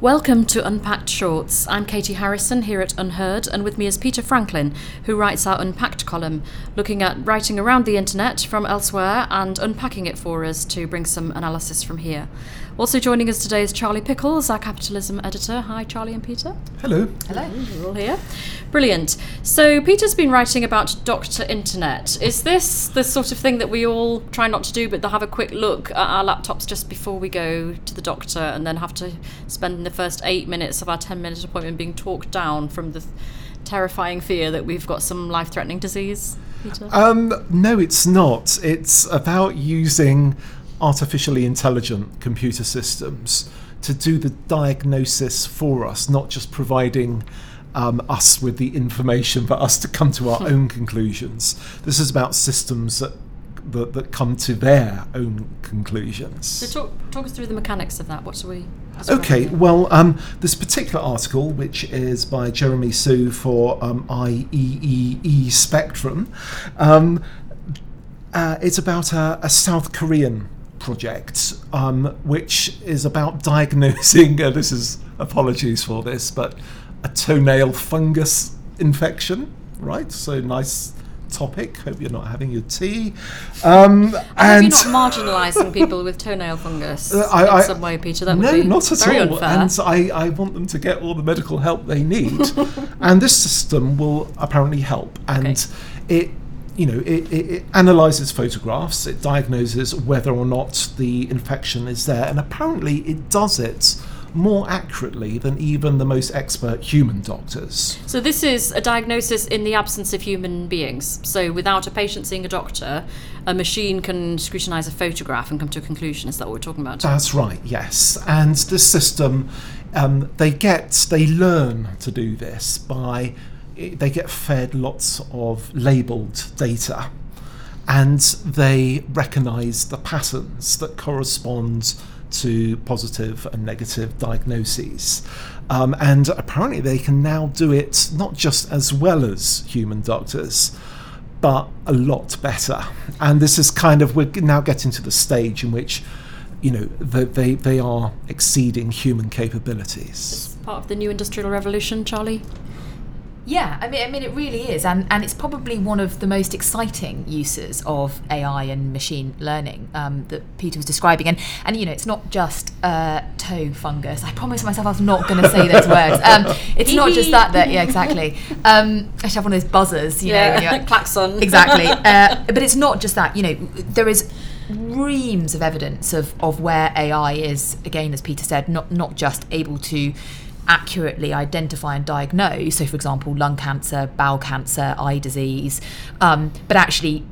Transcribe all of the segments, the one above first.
Welcome to Unpacked Shorts. I'm Katie Harrison here at UnHerd, and with me is Peter Franklin, who writes our Unpacked column, looking at writing around the internet from elsewhere and unpacking it for us to bring some analysis from here. Also joining us today is Charlie Pickles, our capitalism editor. Hi, Charlie and Peter. Hello. Hello. We're all here. Brilliant. So, Peter's been writing about Dr. Internet. Is this the sort of thing that we all try not to do, but they'll have a quick look at our laptops just before we go to the doctor and then have to spend the first eight minutes of our 10 minute appointment being talked down from the terrifying fear that we've got some life threatening disease? Peter? Um, no, it's not. It's about using artificially intelligent computer systems to do the diagnosis for us, not just providing um, us with the information, but us to come to our own conclusions. This is about systems that that, that come to their own conclusions. So talk, talk us through the mechanics of that. What do we? Okay, well, um, this particular article, which is by Jeremy Hsu for um, IEEE Spectrum, um, uh, it's about a, a South Korean project, um, which is about diagnosing. Uh, this is apologies for this, but a toenail fungus infection. Right, so nice topic. Hope you're not having your tea. Um, and you're not marginalising people with toenail fungus uh, I, in some way, Peter. That no, would be not at very all. Unfair. And I, I want them to get all the medical help they need, and this system will apparently help. And okay. it you know, it, it, it, analyzes photographs, it diagnoses whether or not the infection is there, and apparently it does it more accurately than even the most expert human doctors. So, this is a diagnosis in the absence of human beings. So, without a patient seeing a doctor, a machine can scrutinize a photograph and come to a conclusion. Is that what we're talking about? That's right, yes. And this system, um, they get, they learn to do this by they get fed lots of labeled data and they recognize the patterns that correspond to positive and negative diagnoses. Um, and apparently, they can now do it not just as well as human doctors, but a lot better. And this is kind of, we're now getting to the stage in which you know they, they, are exceeding human capabilities. It's Part of the new industrial revolution, Charlie. Yeah, I mean, I mean, it really is, and and it's probably one of the most exciting uses of AI and machine learning um, that Peter was describing. And and you know, it's not just uh, toe fungus. I promised myself I was not going to say those words. Um, it's not just that. That yeah, exactly. Um, I should have one of those buzzers, you yeah. know, like, klaxon. Exactly. Uh, but it's not just that. You know, there is reams of evidence of of where AI is again, as Peter said, not not just able to accurately identify and diagnose, so for example, lung cancer, bowel cancer, eye disease, um, but actually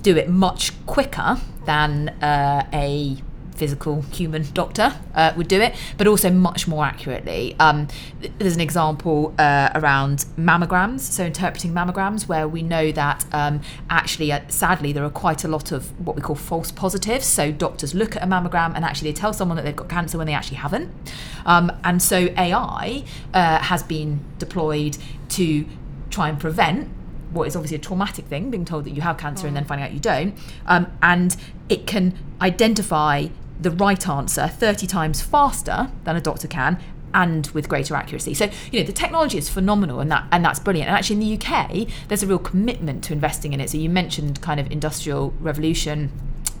do it much quicker than uh, a physical human doctor uh, would do it, but also much more accurately. Um, there's an example uh, around mammograms, so interpreting mammograms, where we know that um, actually, uh, sadly, there are quite a lot of what we call false positives. So doctors look at a mammogram and actually they tell someone that they've got cancer when they actually haven't. Um, and so AI uh, has been deployed to try and prevent what is obviously a traumatic thing, being told that you have cancer mm. and then finding out you don't. Um, and it can identify the right answer 30 times faster than a doctor can and with greater accuracy. So, you know, the technology is phenomenal and that and that's brilliant. And actually in the UK, there's a real commitment to investing in it. So you mentioned kind of industrial revolution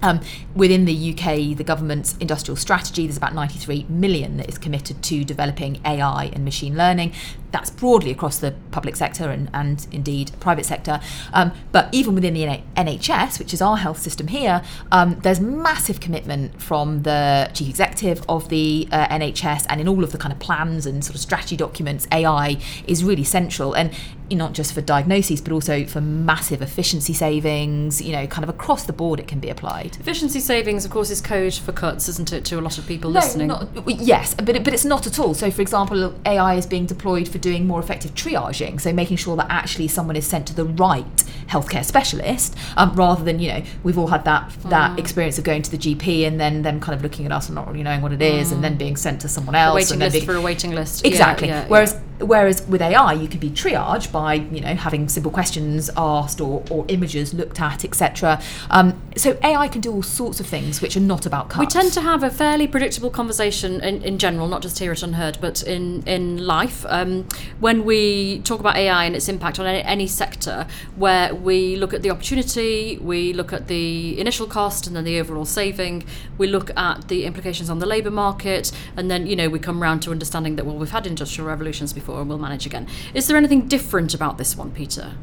um, within the UK, the government's industrial strategy, there's about 93 million that is committed to developing AI and machine learning. That's broadly across the public sector and, and indeed private sector. Um, but even within the NHS, which is our health system here, um, there's massive commitment from the chief executive of the uh, NHS and in all of the kind of plans and sort of strategy documents, AI is really central. And not just for diagnoses, but also for massive efficiency savings, you know, kind of across the board it can be applied. Efficiency savings, of course, is code for cuts, isn't it, to a lot of people no, listening? Not, yes, but, it, but it's not at all. So, for example, AI is being deployed for doing more effective triaging, so making sure that actually someone is sent to the right healthcare specialist, um, rather than, you know, we've all had that that mm. experience of going to the GP and then them kind of looking at us and not really knowing what it is, mm. and then being sent to someone else. A waiting list being, for a waiting list. Exactly. Yeah, yeah, Whereas yeah. Whereas with AI, you could be triaged by, you know, having simple questions asked or, or images looked at, etc. Um, so AI can do all sorts of things which are not about cuts. We tend to have a fairly predictable conversation in, in general, not just here at UnHerd, but in, in life. Um, when we talk about AI and its impact on any, any sector, where we look at the opportunity, we look at the initial cost and then the overall saving, we look at the implications on the labour market, and then, you know, we come round to understanding that, well, we've had industrial revolutions before and we'll manage again. Is there anything different about this one, Peter?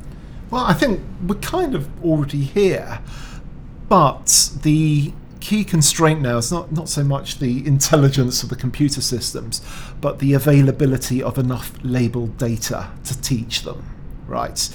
Well, I think we're kind of already here, but the key constraint now is not, not so much the intelligence of the computer systems, but the availability of enough labeled data to teach them, right?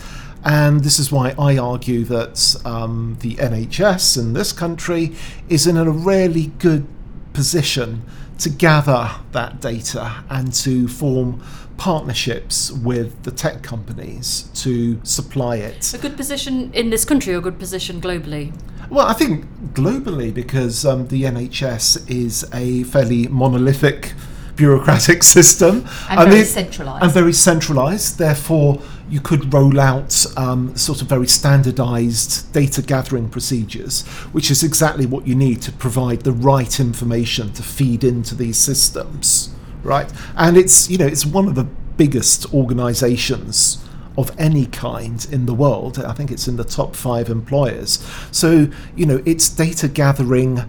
And this is why I argue that um, the NHS in this country is in a really good position to gather that data and to form partnerships with the tech companies to supply it. A good position in this country or a good position globally? Well, I think globally because um, the NHS is a fairly monolithic bureaucratic system and very centralised. And very centralised. Therefore, you could roll out um, sort of very standardised data gathering procedures, which is exactly what you need to provide the right information to feed into these systems right? And it's you know it's one of the biggest organisations of any kind in the world. I think it's in the top five employers. So you know its data gathering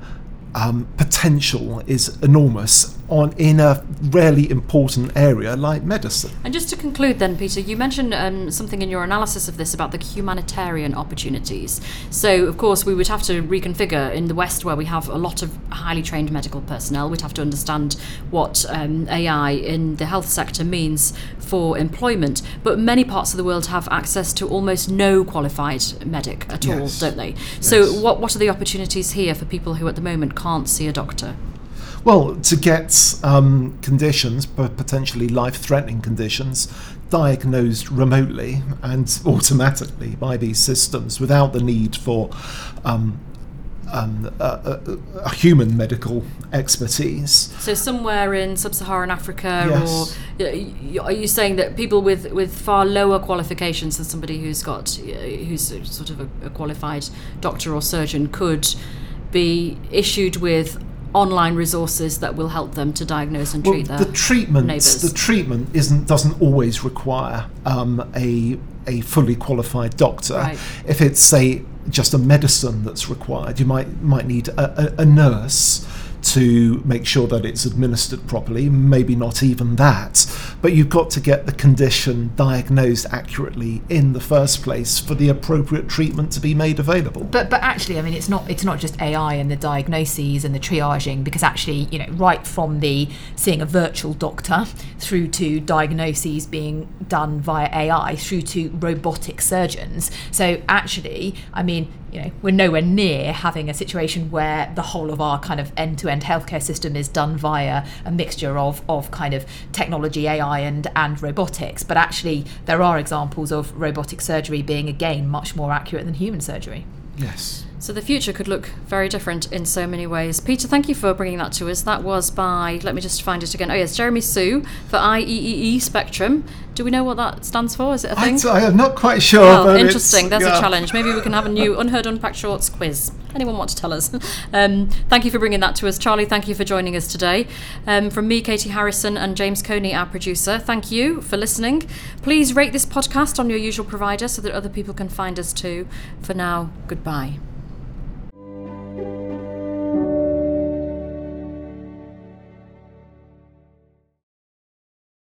um, potential is enormous on in a really important area like medicine. And just to conclude, then, Peter, you mentioned um, something in your analysis of this about the humanitarian opportunities. So, of course, we would have to reconfigure in the West, where we have a lot of highly trained medical personnel. We'd have to understand what um, AI in the health sector means for employment. But many parts of the world have access to almost no qualified medic at yes. all, don't they? So, yes. what what are the opportunities here for people who at the moment can't see a doctor? Well, to get um, conditions, potentially life threatening conditions, diagnosed remotely and automatically by these systems without the need for um, um, human medical expertise. So somewhere in sub-Saharan Africa, yes. or are you saying that people with, with far lower qualifications than somebody who's got who's sort of a, a qualified doctor or surgeon could be issued with online resources that will help them to diagnose and treat well, their the treatment neighbours. the treatment isn't doesn't always require um, a a fully qualified doctor right. if it's say just a medicine that's required you might might need a, a, a nurse to make sure that it's administered properly, maybe not even that. But you've got to get the condition diagnosed accurately in the first place for the appropriate treatment to be made available. But but actually, I mean, it's not it's not just AI and the diagnoses and the triaging because actually, you know, right from the seeing a virtual doctor through to diagnoses being done via AI through to robotic surgeons. So actually, I mean, you know, we're nowhere near having a situation where the whole of our kind of end-to-end healthcare system is done via a mixture of, of kind of technology, AI, and and robotics. But actually, there are examples of robotic surgery being again much more accurate than human surgery. Yes. So the future could look very different in so many ways. Peter, thank you for bringing that to us. That was by, let me just find it again. Oh, yes, Jeremy Hsu for IEEE Spectrum. Do we know what that stands for? Is it a thing? I, am not quite sure. Oh, interesting. There's yeah. a challenge. Maybe we can have a new UnHerd Unpacked Shorts quiz. Anyone want to tell us? Um, thank you for bringing that to us. Charlie, thank you for joining us today. Um, from me, Katie Harrison, and James Coney, our producer, thank you for listening. Please rate this podcast on your usual provider so that other people can find us too. For now, goodbye.